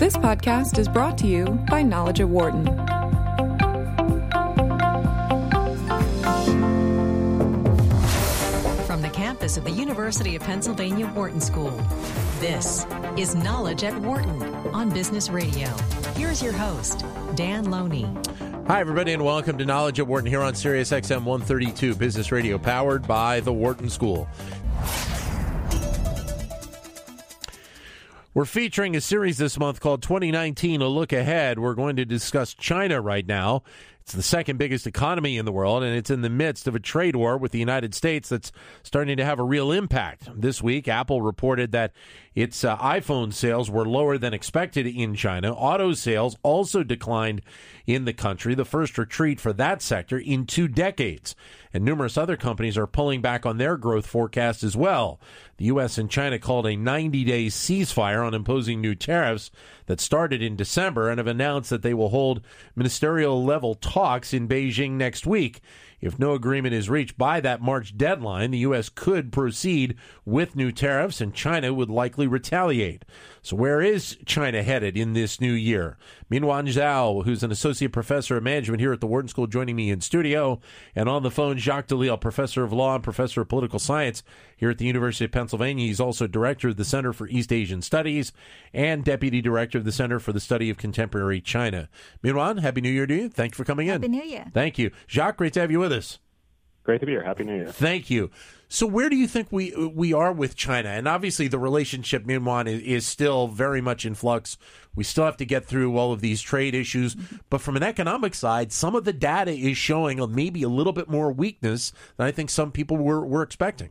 This podcast is brought to you by Knowledge at Wharton. From the campus of the University of Pennsylvania Wharton School, this is Knowledge at Wharton on Business Radio. Here's your host, Dan Loney. Hi, everybody, and welcome to Knowledge at Wharton here on Sirius XM 132 Business Radio, powered by the Wharton School. We're featuring a series this month called 2019 A Look Ahead. We're going to discuss China right now. It's the second biggest economy in the world, and it's in the midst of a trade war with the United States that's starting to have a real impact. This week, Apple reported that its uh, iPhone sales were lower than expected in China. Auto sales also declined in the country, the first retreat for that sector in two decades. And numerous other companies are pulling back on their growth forecast as well. The U.S. and China called a 90 day ceasefire on imposing new tariffs that started in December and have announced that they will hold ministerial level talks in Beijing next week. If no agreement is reached by that March deadline, the U.S. could proceed with new tariffs and China would likely retaliate. So, where is China headed in this new year? Minyuan Zhao, who's an associate professor of management here at the Wharton School, joining me in studio. And on the phone, Jacques Delisle, professor of law and professor of political science here at the University of Pennsylvania. He's also director of the Center for East Asian Studies and deputy director of the Center for the Study of Contemporary China. Minyuan, Happy New Year to you. Thanks for coming in. Happy New Year. Thank you. Jacques, great to have you with us. Great to be here. Happy New Year. Thank you. So, where do you think we we are with China? And obviously, the relationship, Minyuan, is, is still very much in flux. We still have to get through all of these trade issues. But from an economic side, some of the data is showing maybe a little bit more weakness than I think some people were, were expecting.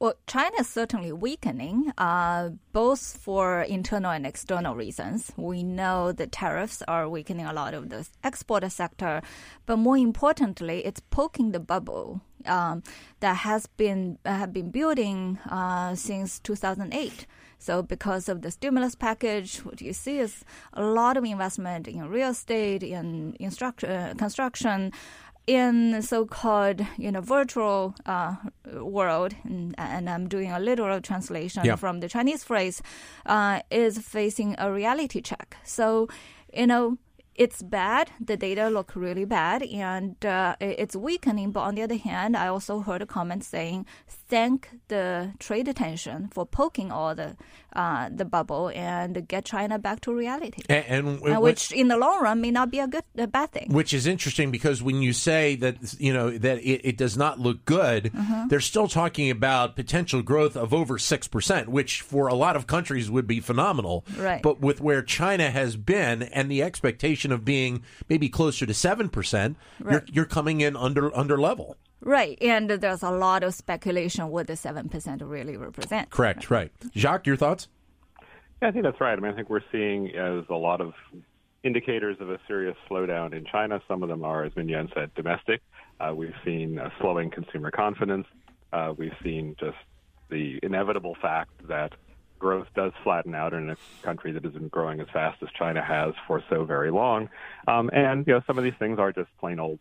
Well, China is certainly weakening, uh, both for internal and external reasons. We know the tariffs are weakening a lot of the export sector, but more importantly, it's poking the bubble um, that has been have been building uh, since 2008. So, because of the stimulus package, what you see is a lot of investment in real estate, in, in uh, construction, in so-called you know virtual uh, world, and, and, I'm doing a literal translation yeah. from the Chinese phrase, uh, is facing a reality check. So, you know, it's bad. The data look really bad, and uh, it's weakening. But on the other hand, I also heard a comment saying, "Thank the trade tension for poking all the uh, the bubble and get China back to reality." And, and, which, in the long run, may not be a good a bad thing. Which is interesting because when you say that you know that it, it does not look good, mm-hmm. they're still talking about potential growth of over six percent, which for a lot of countries would be phenomenal. Right. But with where China has been and the expectation of being maybe closer to seven percent, right. you're, you're coming in under under level. Right, and there's a lot of speculation what the seven percent really represent. Correct, right. Jacques, your thoughts? Yeah, I think that's right. I mean, I think we're seeing as a lot of indicators of a serious slowdown in China. Some of them are, as Minyuan said, domestic. Uh, we've seen uh, slowing consumer confidence. Uh, we've seen just the inevitable fact that growth does flatten out in a country that isn't growing as fast as China has for so very long. Um, and you know, some of these things are just plain old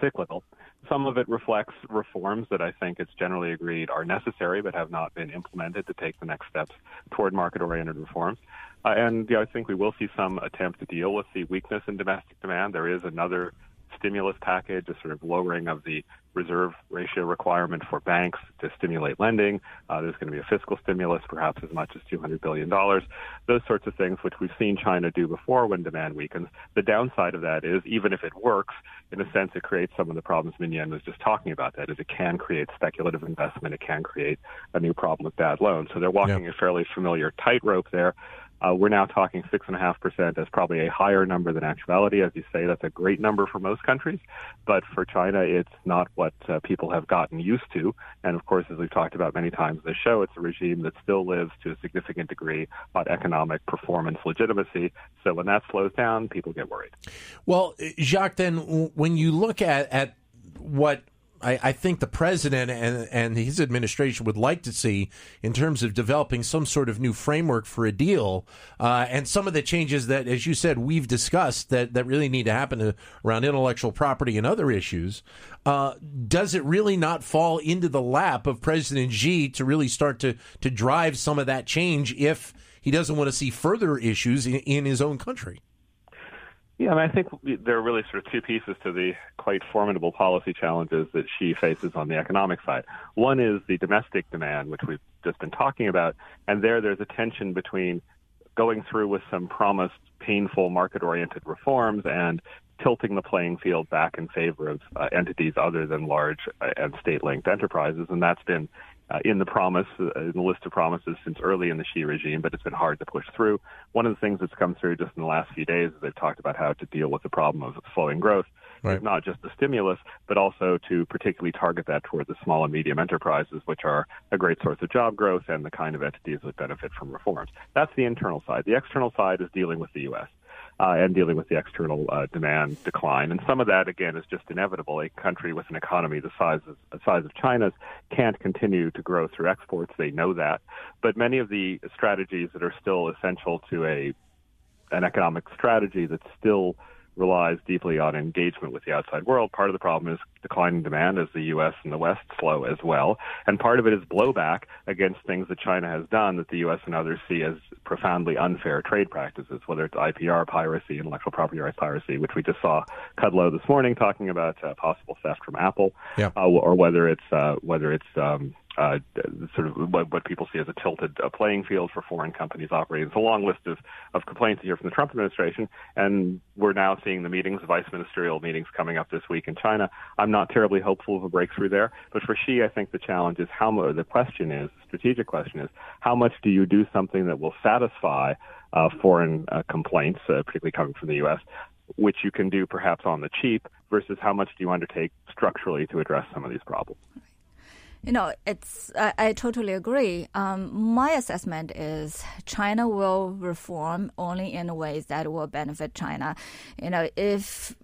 cyclical. Some of it reflects reforms that I think it's generally agreed are necessary but have not been implemented to take the next steps toward market-oriented reforms. Uh, and you know, I think we will see some attempt to deal with the weakness in domestic demand. There is another stimulus package, a sort of lowering of the reserve ratio requirement for banks to stimulate lending. Uh, there's going to be a fiscal stimulus, perhaps as much as $200 billion. Those sorts of things, which we've seen China do before when demand weakens. The downside of that is, even if it works, in a sense, it creates some of the problems Minyuan was just talking about. That is, it can create speculative investment. It can create a new problem with bad loans. So they're walking Yeah. a fairly familiar tightrope there. Uh, we're now talking six and a half percent as probably a higher number than actuality. As you say, that's a great number for most countries, but for China, it's not what uh, people have gotten used to. And of course, as we've talked about many times in the show, it's a regime that still lives to a significant degree on economic performance legitimacy. So when that slows down, people get worried. Well, Jacques, then when you look at, at what I, I think the president and, and his administration would like to see in terms of developing some sort of new framework for a deal, uh, and some of the changes that, as you said, we've discussed that, that really need to happen to, around intellectual property and other issues. Uh, does it really not fall into the lap of President Xi to really start to, to drive some of that change if he doesn't want to see further issues in, in his own country. Yeah, I, mean, I think there are really sort of two pieces to the quite formidable policy challenges that Xi faces on the economic side. One is the domestic demand, which we've just been talking about, and there there's a tension between going through with some promised painful market-oriented reforms and tilting the playing field back in favor of uh, entities other than large uh, and state-linked enterprises, and that's been uh, in the promise, uh, in the list of promises since early in the Xi regime, but it's been hard to push through. One of the things that's come through just in the last few days is they've talked about how to deal with the problem of slowing growth. Right. not just the stimulus, but also to particularly target that toward the small and medium enterprises, which are a great source of job growth and the kind of entities that benefit from reforms. That's the internal side. The external side is dealing with the U.S uh, and dealing with the external uh, demand decline. And some of that, again, is just inevitable. A country with an economy the size of, the size of China's can't continue to grow through exports. They know that. But many of the strategies that are still essential to a an economic strategy that's still relies deeply on engagement with the outside world. Part of the problem is declining demand as the U.S. and the West slow as well. And part of it is blowback against things that China has done that the U.S. and others see as profoundly unfair trade practices, whether it's IPR piracy, intellectual property rights piracy, which we just saw Kudlow this morning talking about uh, possible theft from Apple, yeah. uh, or whether it's uh, whether it's um, uh, sort of what, what, people see as a tilted uh, playing field for foreign companies operating. It's a long list of, of complaints here from the Trump administration, and we're now seeing the meetings, the vice ministerial meetings coming up this week in China. I'm not terribly hopeful of a breakthrough there, but for Xi, I think the challenge is how much, the question is, strategic question is, how much do you do something that will satisfy uh, foreign uh, complaints, uh, particularly coming from the U.S., which you can do perhaps on the cheap, versus how much do you undertake structurally to address some of these problems? You know, it's I, I totally agree. Um, my assessment is China will reform only in ways that will benefit China. You know, if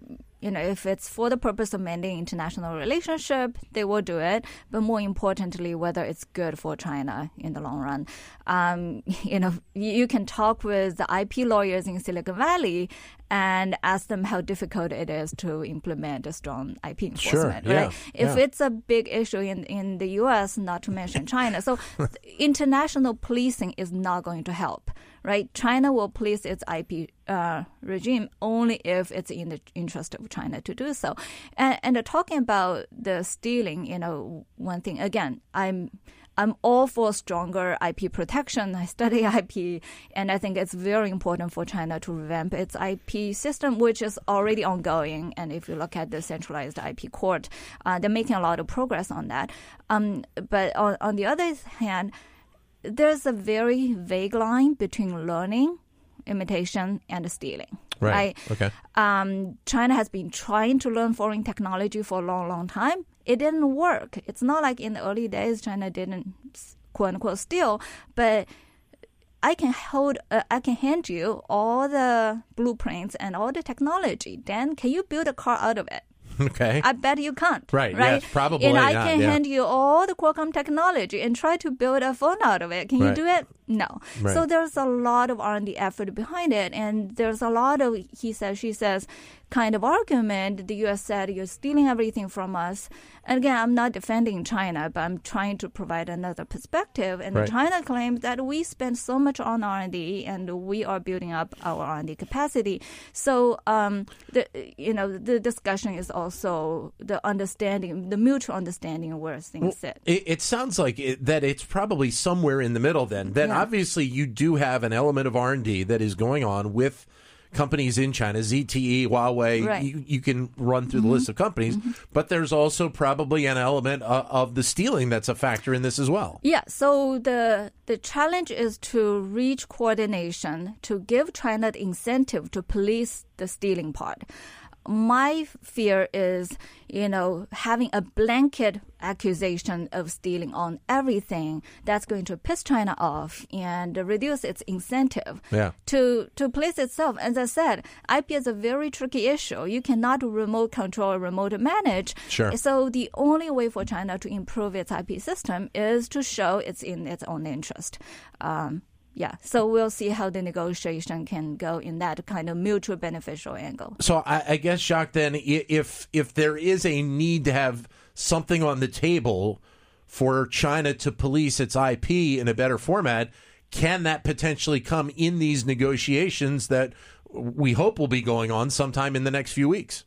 you know, if it's for the purpose of mending international relationship, they will do it. But more importantly, whether it's good for China in the long run. Um, you know, you can talk with the IP lawyers in Silicon Valley and ask them how difficult it is to implement a strong IP enforcement. Sure, right? Yeah, if yeah. it's a big issue in in the U.S., not to mention China, so international policing is not going to help right? China will police its IP uh, regime only if it's in the interest of China to do so. And, and talking about the stealing, you know, one thing again, I'm. I'm all for stronger IP protection. I study IP, and I think it's very important for China to revamp its IP system, which is already ongoing. And if you look at the centralized IP court, uh, they're making a lot of progress on that. Um, but on, on the other hand, there's a very vague line between learning, imitation, and stealing. Right. right? Okay. Um, China has been trying to learn foreign technology for a long, long time. It didn't work. It's not like in the early days China didn't quote unquote steal, but I can hold, uh, I can hand you all the blueprints and all the technology. Then can you build a car out of it? Okay. I bet you can't. Right. Right. Yes, probably. And I not, can yeah. hand you all the Qualcomm technology and try to build a phone out of it. Can Right. you do it? No. Right. So there's a lot of R&D effort behind it, and there's a lot of he says, she says, kind of argument. The U.S. said you're stealing everything from us. And again, I'm not defending China, but I'm trying to provide another perspective. And Right. China claims that we spend so much on R&D, and we are building up our R&D capacity. So um, the you know the discussion is also the understanding, the mutual understanding of where things sit. It, it sounds like it, that it's probably somewhere in the middle. Then that Yeah. obviously you do have an element of R and D that is going on with companies in China, ZTE, Huawei. Right. You, you can run through the mm-hmm. list of companies, mm-hmm. but there's also probably an element of, of the stealing that's a factor in this as well. Yeah, so the the challenge is to reach coordination to give China the incentive to police the stealing part. My fear is, you know, having a blanket accusation of stealing on everything that's going to piss China off and reduce its incentive Yeah. to to police itself. As I said, IP is a very tricky issue. You cannot remote control, remote manage. Sure. So the only way for China to improve its IP system is to show it's in its own interest. Um, yeah, so we'll see how the negotiation can go in that kind of mutual beneficial angle. So I, I guess, Jacques, then if if there is a need to have something on the table for China to police its IP in a better format, can that potentially come in these negotiations that we hope will be going on sometime in the next few weeks?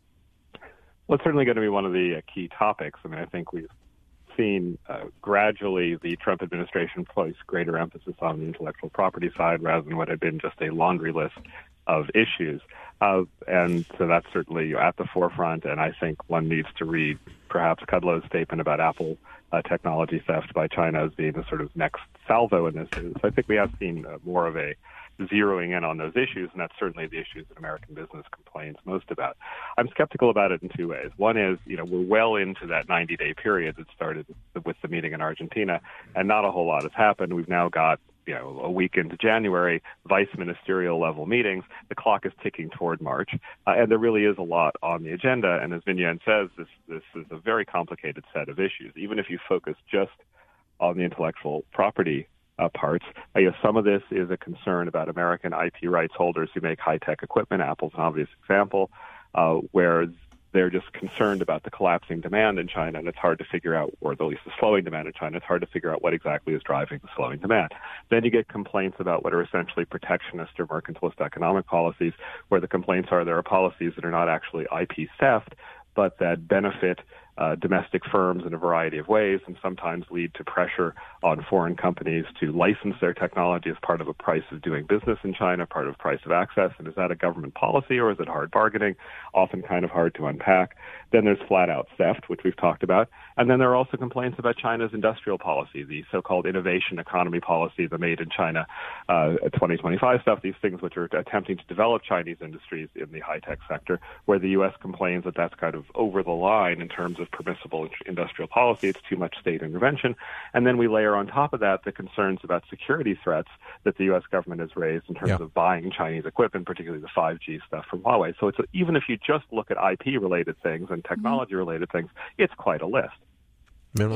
Well, it's certainly going to be one of the uh, key topics. I mean, I think we've seen uh, gradually the Trump administration place greater emphasis on the intellectual property side rather than what had been just a laundry list of issues. Uh, and so that's certainly at the forefront. And I think one needs to read perhaps Kudlow's statement about Apple uh, technology theft by China as being the sort of next salvo in this. So I think we have seen uh, more of a zeroing in on those issues, and that's certainly the issues that American business complains most about. I'm skeptical about it in two ways. One is, you know, we're well into that 90 day period that started with the meeting in Argentina, and not a whole lot has happened. We've now got you know, a week into January, vice ministerial level meetings. The clock is ticking toward March, uh, and there really is a lot on the agenda. And as Minyuan says, this this is a very complicated set of issues. Even if you focus just on the intellectual property uh, parts. Uh, some of this is a concern about American IP rights holders who make high tech equipment. Apple's an obvious example, uh, where they're just concerned about the collapsing demand in China, and it's hard to figure out, or at least the slowing demand in China. It's hard to figure out what exactly is driving the slowing demand. Then you get complaints about what are essentially protectionist or mercantilist economic policies, where the complaints are there are policies that are not actually IP theft, but that benefit uh, domestic firms in a variety of ways and sometimes lead to pressure on foreign companies to license their technology as part of a price of doing business in China, part of price of access. And is that a government policy or is it hard bargaining? Often kind of hard to unpack. Then there's flat out theft, which we've talked about. And then there are also complaints about China's industrial policy, the so-called innovation economy policy, the made in China uh, 2025 stuff, these things which are attempting to develop Chinese industries in the high-tech sector, where the U.S. complains that that's kind of over the line in terms of permissible industrial policy. It's too much state intervention. And then we layer on top of that the concerns about security threats that the U.S. government has raised in terms yeah. of buying Chinese equipment, particularly the 5G stuff from Huawei. So it's a, even if you just look at IP-related things and technology-related things, it's quite a list.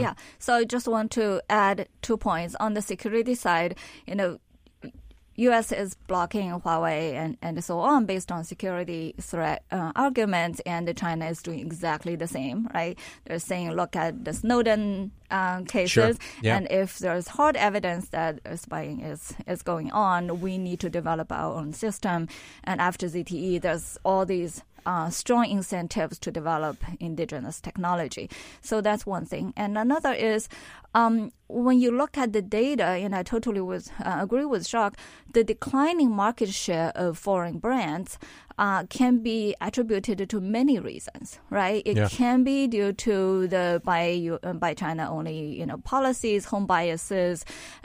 Yeah. So I just want to add two points on the security side. You know, U.S. is blocking Huawei and, and so on based on security threat uh, arguments, and China is doing exactly the same, right? They're saying, look at the Snowden uh, cases, sure. yeah. and if there's hard evidence that spying is, is going on, we need to develop our own system. And after ZTE, there's all these uh, strong incentives to develop indigenous technology. So that's one thing. And another is um, when you look at the data, and I totally was, uh, agree with Jacques, the declining market share of foreign brands uh, can be attributed to many reasons, right? It yeah. can be due to the by uh, by China only, you know, policies, home biases,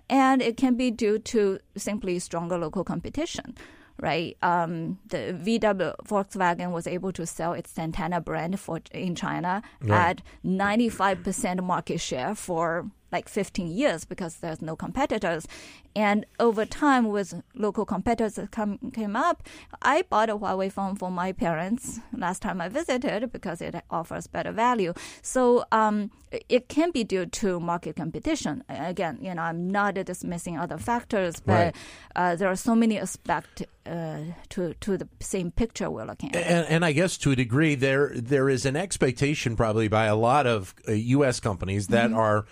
and it can be due to simply stronger local competition right? Um, the VW Volkswagen was able to sell its Santana brand for in China right. at 95% market share for like 15 years because there's no competitors. And over time, with local competitors come, came up, I bought a Huawei phone for my parents last time I visited because it offers better value. So um, it can be due to market competition. Again, you know, I'm not dismissing other factors, but right. uh, there are so many aspects uh, to to the same picture we're looking at. And, and, I guess to a degree, there there is an expectation probably by a lot of uh, U.S. companies that mm-hmm. are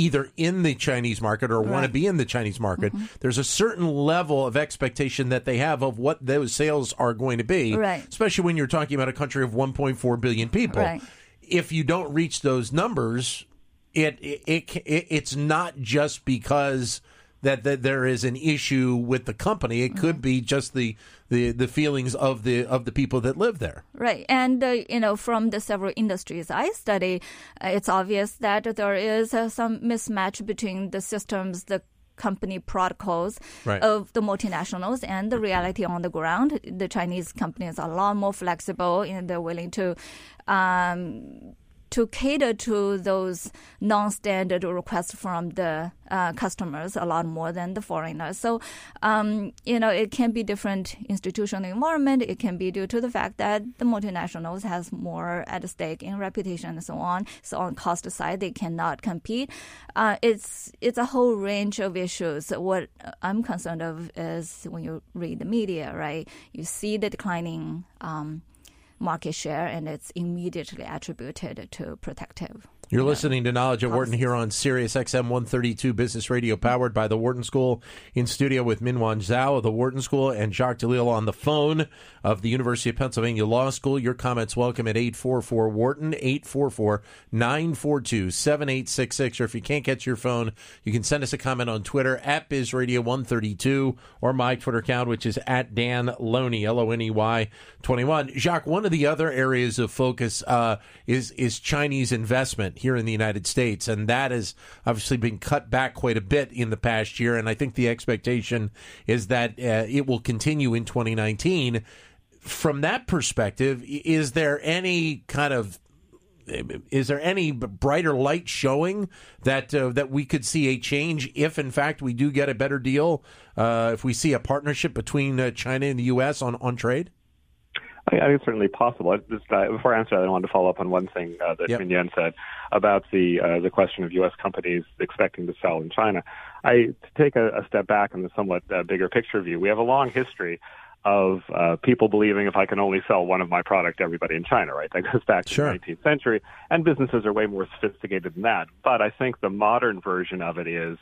either in the Chinese market or right. want to be in the Chinese market, mm-hmm. there's a certain level of expectation that they have of what those sales are going to be, right. especially when you're talking about a country of 1.4 billion people. Right. If you don't reach those numbers, it, it, it, it it's not just because that, that there is an issue with the company. It could mm-hmm. be just the, the, the feelings of the of the people that live there. Right, and uh, you know, from the several industries I study, uh, it's obvious that there is uh, some mismatch between the systems, the company protocols right. of the multinationals and the reality on the ground. The Chinese companies are a lot more flexible and they're willing to um, to cater to those non-standard requests from the uh, customers a lot more than the foreigners. So, um, you know, it can be different institutional environment. It can be due to the fact that the multinationals has more at stake in reputation and so on. So on cost side, they cannot compete. Uh, it's it's a whole range of issues. What I'm concerned of is when you read the media, right? You see the declining um, market share, and it's immediately attributed to protective. You're listening to Knowledge at Wharton here on Sirius XM 132 Business Radio, powered by the Wharton School. In studio with Minyuan Zhao of the Wharton School and Jacques Delisle on the phone of the University of Pennsylvania Law School. Your comments welcome at 844 Wharton, 844 942 7866. Or if you can't get your phone, you can send us a comment on Twitter at Biz Radio 132 or my Twitter account, which is at Dan Loney, L O N E Y 21. Jacques, one of the other areas of focus uh, is, is Chinese investment here in the United States, and that has obviously been cut back quite a bit in the past year. And I think the expectation is that uh, it will continue in 2019. From that perspective, is there any kind of is there any brighter light showing that uh, that we could see a change if, in fact, we do get a better deal? Uh, if we see a partnership between uh, China and the U.S. on on trade? I think it's certainly possible. Just, uh, before I answer that, I wanted to follow up on one thing uh, that yep. Minyuan said about the uh, the question of U.S. companies expecting to sell in China. I to take a, a step back in the somewhat uh, bigger picture view. We have a long history of uh, people believing if I can only sell one of my product everybody in China, right? That goes back to sure. the 19th century, and businesses are way more sophisticated than that. But I think the modern version of it is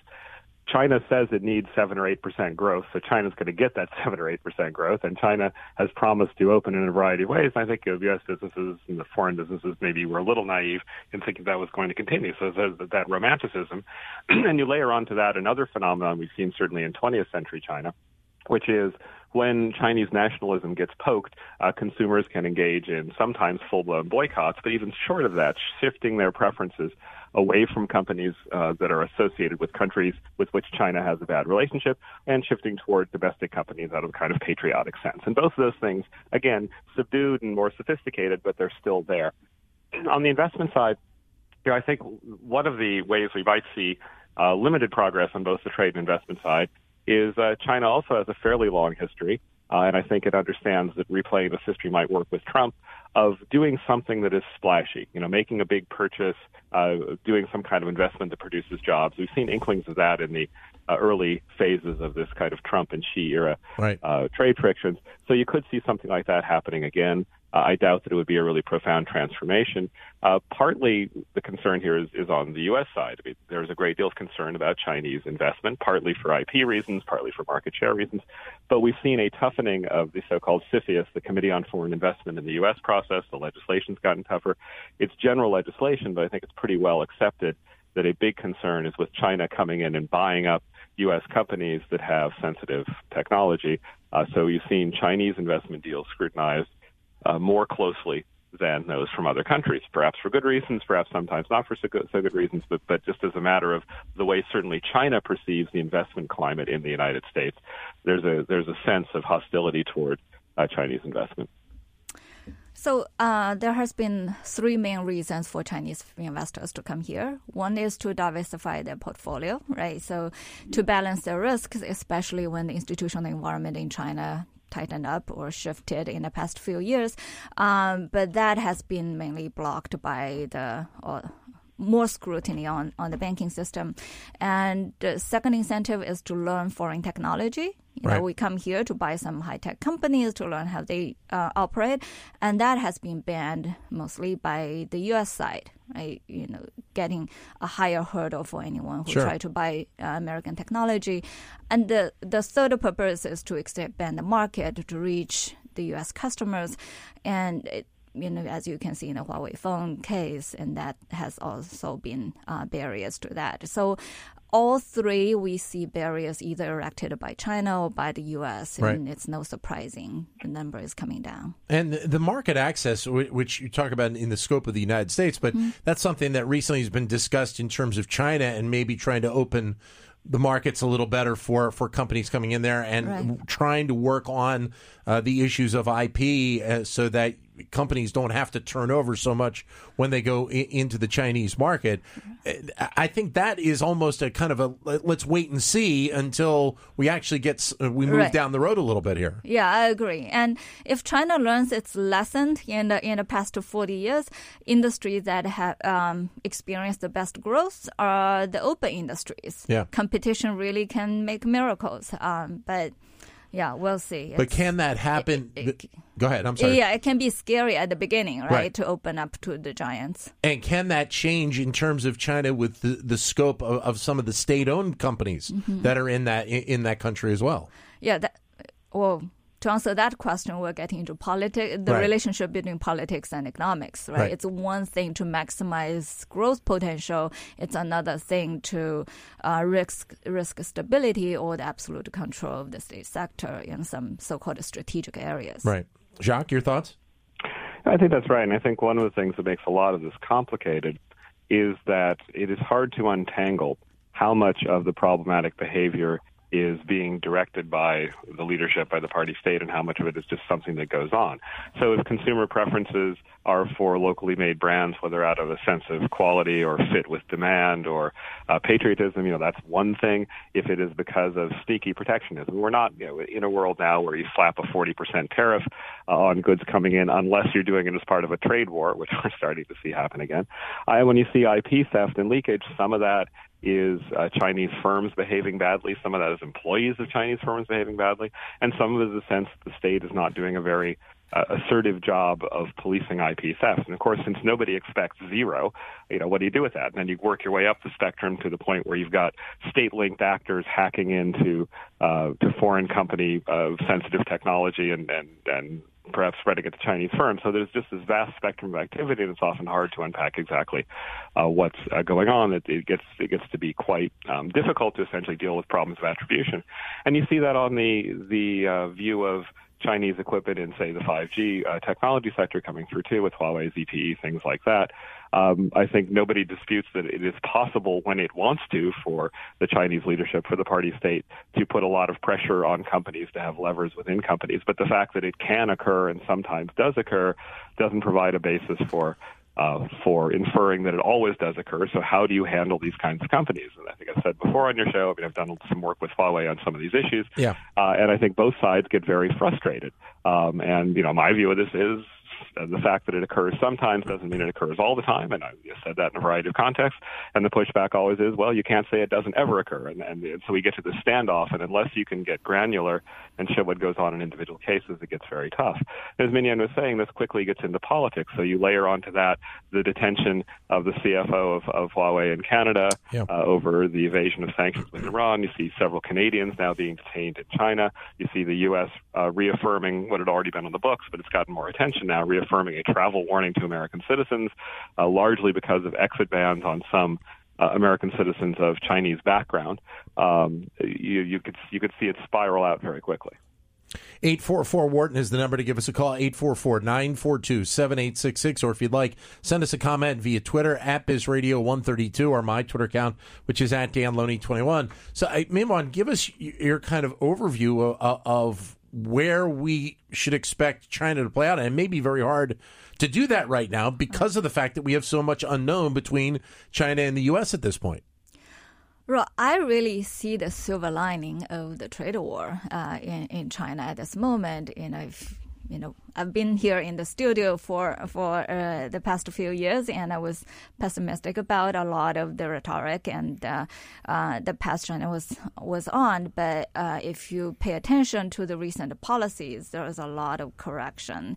China says it needs seven or eight percent growth, so China's going to get that seven or eight percent growth, and China has promised to open in a variety of ways. And I think U.S. businesses and the foreign businesses maybe were a little naive in thinking that was going to continue. So there's that romanticism, and you layer onto that another phenomenon we've seen certainly in 20th century China, which is when Chinese nationalism gets poked, uh, consumers can engage in sometimes full-blown boycotts, but even short of that, shifting their preferences away from companies uh, that are associated with countries with which China has a bad relationship and shifting toward domestic companies out of a kind of patriotic sense. And both of those things, again, subdued and more sophisticated, but they're still there. On the investment side, you know, I think one of the ways we might see uh, limited progress on both the trade and investment side is uh, China also has a fairly long history, uh, and I think it understands that replaying this history might work with Trump of doing something that is splashy, you know, making a big purchase, uh, doing some kind of investment that produces jobs. We've seen inklings of that in the uh, early phases of this kind of Trump and Xi era right. uh, trade frictions. So you could see something like that happening again. Uh, I doubt that it would be a really profound transformation. Uh, partly the concern here is, is on the U.S. side. I mean, there's a great deal of concern about Chinese investment, partly for IP reasons, partly for market share reasons. But we've seen a toughening of the so-called CFIUS, the Committee on Foreign Investment in the U.S. process. The legislation's gotten tougher. It's general legislation, but I think it's pretty well accepted that a big concern is with China coming in and buying up U.S. companies that have sensitive technology. Uh, so you've seen Chinese investment deals scrutinized uh, more closely than those from other countries, perhaps for good reasons, perhaps sometimes not for so good, so good reasons, but, but just as a matter of the way certainly China perceives the investment climate in the United States, there's a there's a sense of hostility toward uh, Chinese investment. So uh, there has been three main reasons for Chinese investors to come here. One is to diversify their portfolio, right? So to balance their risks, especially when the institutional environment in China tightened up or shifted in the past few years. Um, but that has been mainly blocked by the uh, more scrutiny on, on the banking system. And the second incentive is to learn foreign technology. You right. know, we come here to buy some high tech companies to learn how they uh, operate, and that has been banned mostly by the U.S. side. Right? You know, getting a higher hurdle for anyone who sure. try to buy uh, American technology, and the the third purpose is to expand the market to reach the U.S. customers, and it, you know, as you can see in the Huawei phone case, and that has also been uh, barriers to that. So all three we see barriers either erected by China or by the U.S. Right. and it's no surprising the number is coming down. And the market access, which you talk about in the scope of the United States, but mm-hmm. that's something that recently has been discussed in terms of China and maybe trying to open the market's a little better for, for companies coming in there and right. trying to work on uh, the issues of IP uh, so that companies don't have to turn over so much when they go I- into the Chinese market. I think that is almost a kind of a let's wait and see until we actually get we move right. down the road a little bit here. Yeah, I agree. And if China learns its lesson in the in the past forty years, industries that have um, experienced the best growth are the open industries. Yeah, competition really can make miracles. Um, but yeah, we'll see. But It's- can that happen? it- it- Go ahead. I'm sorry. Yeah, it can be scary at the beginning, right? Right. To open up to the giants. And can that change in terms of China with the, the scope of, of some of the state-owned companies Mm-hmm. that are in that in, in that country as well? Yeah, that, well, to answer that question, we're getting into politics, the Right. relationship between politics and economics, right? Right. It's one thing to maximize growth potential. It's another thing to uh, risk risk stability or the absolute control of the state sector in some so-called strategic areas. Right. Jacques, your thoughts? I think that's right. And I think one of the things that makes a lot of this complicated is that it is hard to untangle how much of the problematic behavior is being directed by the leadership, by the party state, and how much of it is just something that goes on. So if consumer preferences are for locally made brands, whether out of a sense of quality or fit with demand or uh, patriotism, you know, that's one thing. If it is because of sneaky protectionism, we're not you know, in a world now where you slap a 40% tariff uh, on goods coming in unless you're doing it as part of a trade war, which we're starting to see happen again. I, when you see IP theft and leakage, some of that is uh, Chinese firms behaving badly. Some of that is employees of Chinese firms behaving badly, and some of it is a sense that the state is not doing a very uh, assertive job of policing IP theft. And of course, since nobody expects zero, you know, what do you do with that? And then you work your way up the spectrum to the point where you've got state-linked actors hacking into uh, to foreign company uh, sensitive technology and and and perhaps spreading to Chinese firms. So there's just this vast spectrum of activity, that's often hard to unpack exactly uh, what's uh, going on. It, it gets it gets to be quite um, difficult to essentially deal with problems of attribution, and you see that on the the uh, view of Chinese equipment in, say, the 5G uh, technology sector coming through too, with Huawei, ZTE, things like that. Um, I think nobody disputes that it is possible when it wants to for the Chinese leadership, for the party state, to put a lot of pressure on companies to have levers within companies. But the fact that it can occur and sometimes does occur doesn't provide a basis for uh, for inferring that it always does occur. So how do you handle these kinds of companies? And I think I've said before on your show, I mean, I've done some work with Huawei on some of these issues. Yeah. Uh, and I think both sides get very frustrated. Um, and, you know, my view of this is the fact that it occurs sometimes doesn't mean it occurs all the time. And I've said that in a variety of contexts. And the pushback always is, well, you can't say it doesn't ever occur. And, and, and so we get to the standoff. And unless you can get granular and show what goes on in individual cases, it gets very tough. As Minyuan was saying, this quickly gets into politics. So you layer onto that the detention of the CFO of, of Huawei in Canada Yeah. uh, over the evasion of sanctions with Iran. You see several Canadians now being detained in China. You see the U.S. Uh, reaffirming what had already been on the books, but it's gotten more attention now, reaffirming a travel warning to American citizens, uh, largely because of exit bans on some uh, American citizens of Chinese background. Um, you, you could you could see it spiral out very quickly. 844 Wharton is the number to give us a call, 844 942 7866. Or if you'd like, send us a comment via Twitter at BizRadio132 or my Twitter account, which is at DanLoney21. So, I, Minyuan, give us your kind of overview of, of where we should expect China to play out. And it may be very hard to do that right now because of the fact that we have so much unknown between China and the U.S. at this point. Well, I really see the silver lining of the trade war uh, in in China at this moment. You know, if, you know, I've been here in the studio for for uh, the past few years, and I was pessimistic about a lot of the rhetoric and uh, uh, the past China was was on. But uh, if you pay attention to the recent policies, there is a lot of correction,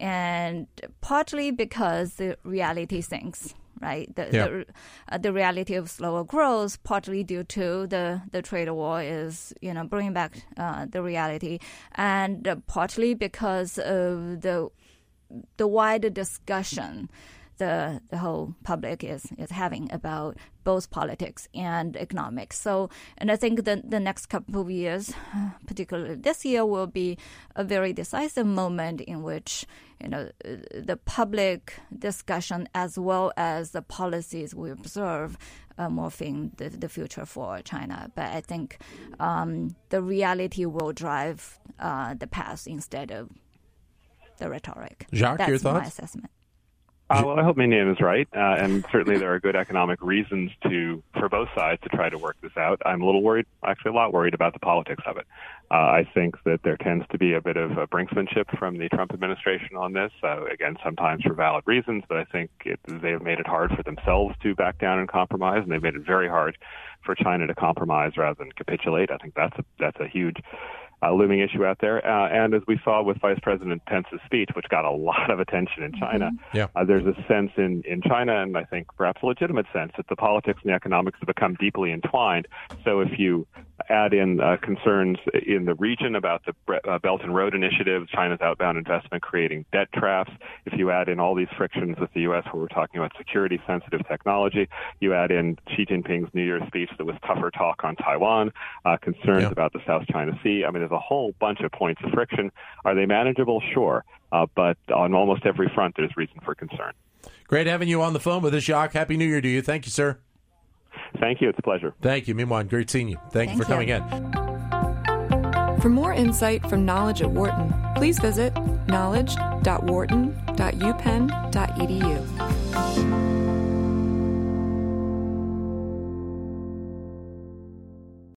and partly because the reality sinks right? The Yeah. the, uh, the reality of slower growth, partly due to the, the trade war, is you know bringing back uh, the reality, and uh, partly because of the the wider discussion the the whole public is is having about both politics and economics. So, and I think the the next couple of years, particularly this year, will be a very decisive moment in which you know the public discussion as well as the policies we observe uh, morphing the, the future for China. But I think um, the reality will drive uh, the path instead of the rhetoric. Jacques, That's your my thoughts? assessment. Uh, well, I hope Minyuan is right, uh, and certainly there are good economic reasons to for both sides to try to work this out. I'm a little worried, actually a lot worried about the politics of it. Uh, I think that there tends to be a bit of a brinksmanship from the Trump administration on this. Uh, again, sometimes for valid reasons, but I think it, they've made it hard for themselves to back down and compromise, and they've made it very hard for China to compromise rather than capitulate. I think that's a, that's a huge uh, looming issue out there. Uh, and as we saw with Vice President Pence's speech, which got a lot of attention in China, mm-hmm. yeah. uh, there's a sense in, in China, and I think perhaps a legitimate sense, that the politics and the economics have become deeply entwined. So if you add in uh, concerns in the region about the uh, Belt and Road Initiative, China's outbound investment creating debt traps, if you add in all these frictions with the U.S. where we're talking about security sensitive technology, you add in Xi Jinping's New Year's speech that was tougher talk on Taiwan, uh, concerns yeah. about the South China Sea. I mean, there's a whole bunch of points of friction. Are they manageable? Sure. Uh, but on almost every front, there's reason for concern. Great having you on the phone with us, Jacques. Happy New Year to you. Thank you, sir. Thank you. It's a pleasure. Thank you, Ming Great seeing you. Thank, Thank you for coming in. For more insight from Knowledge at Wharton, please visit knowledge.wharton.upenn.edu.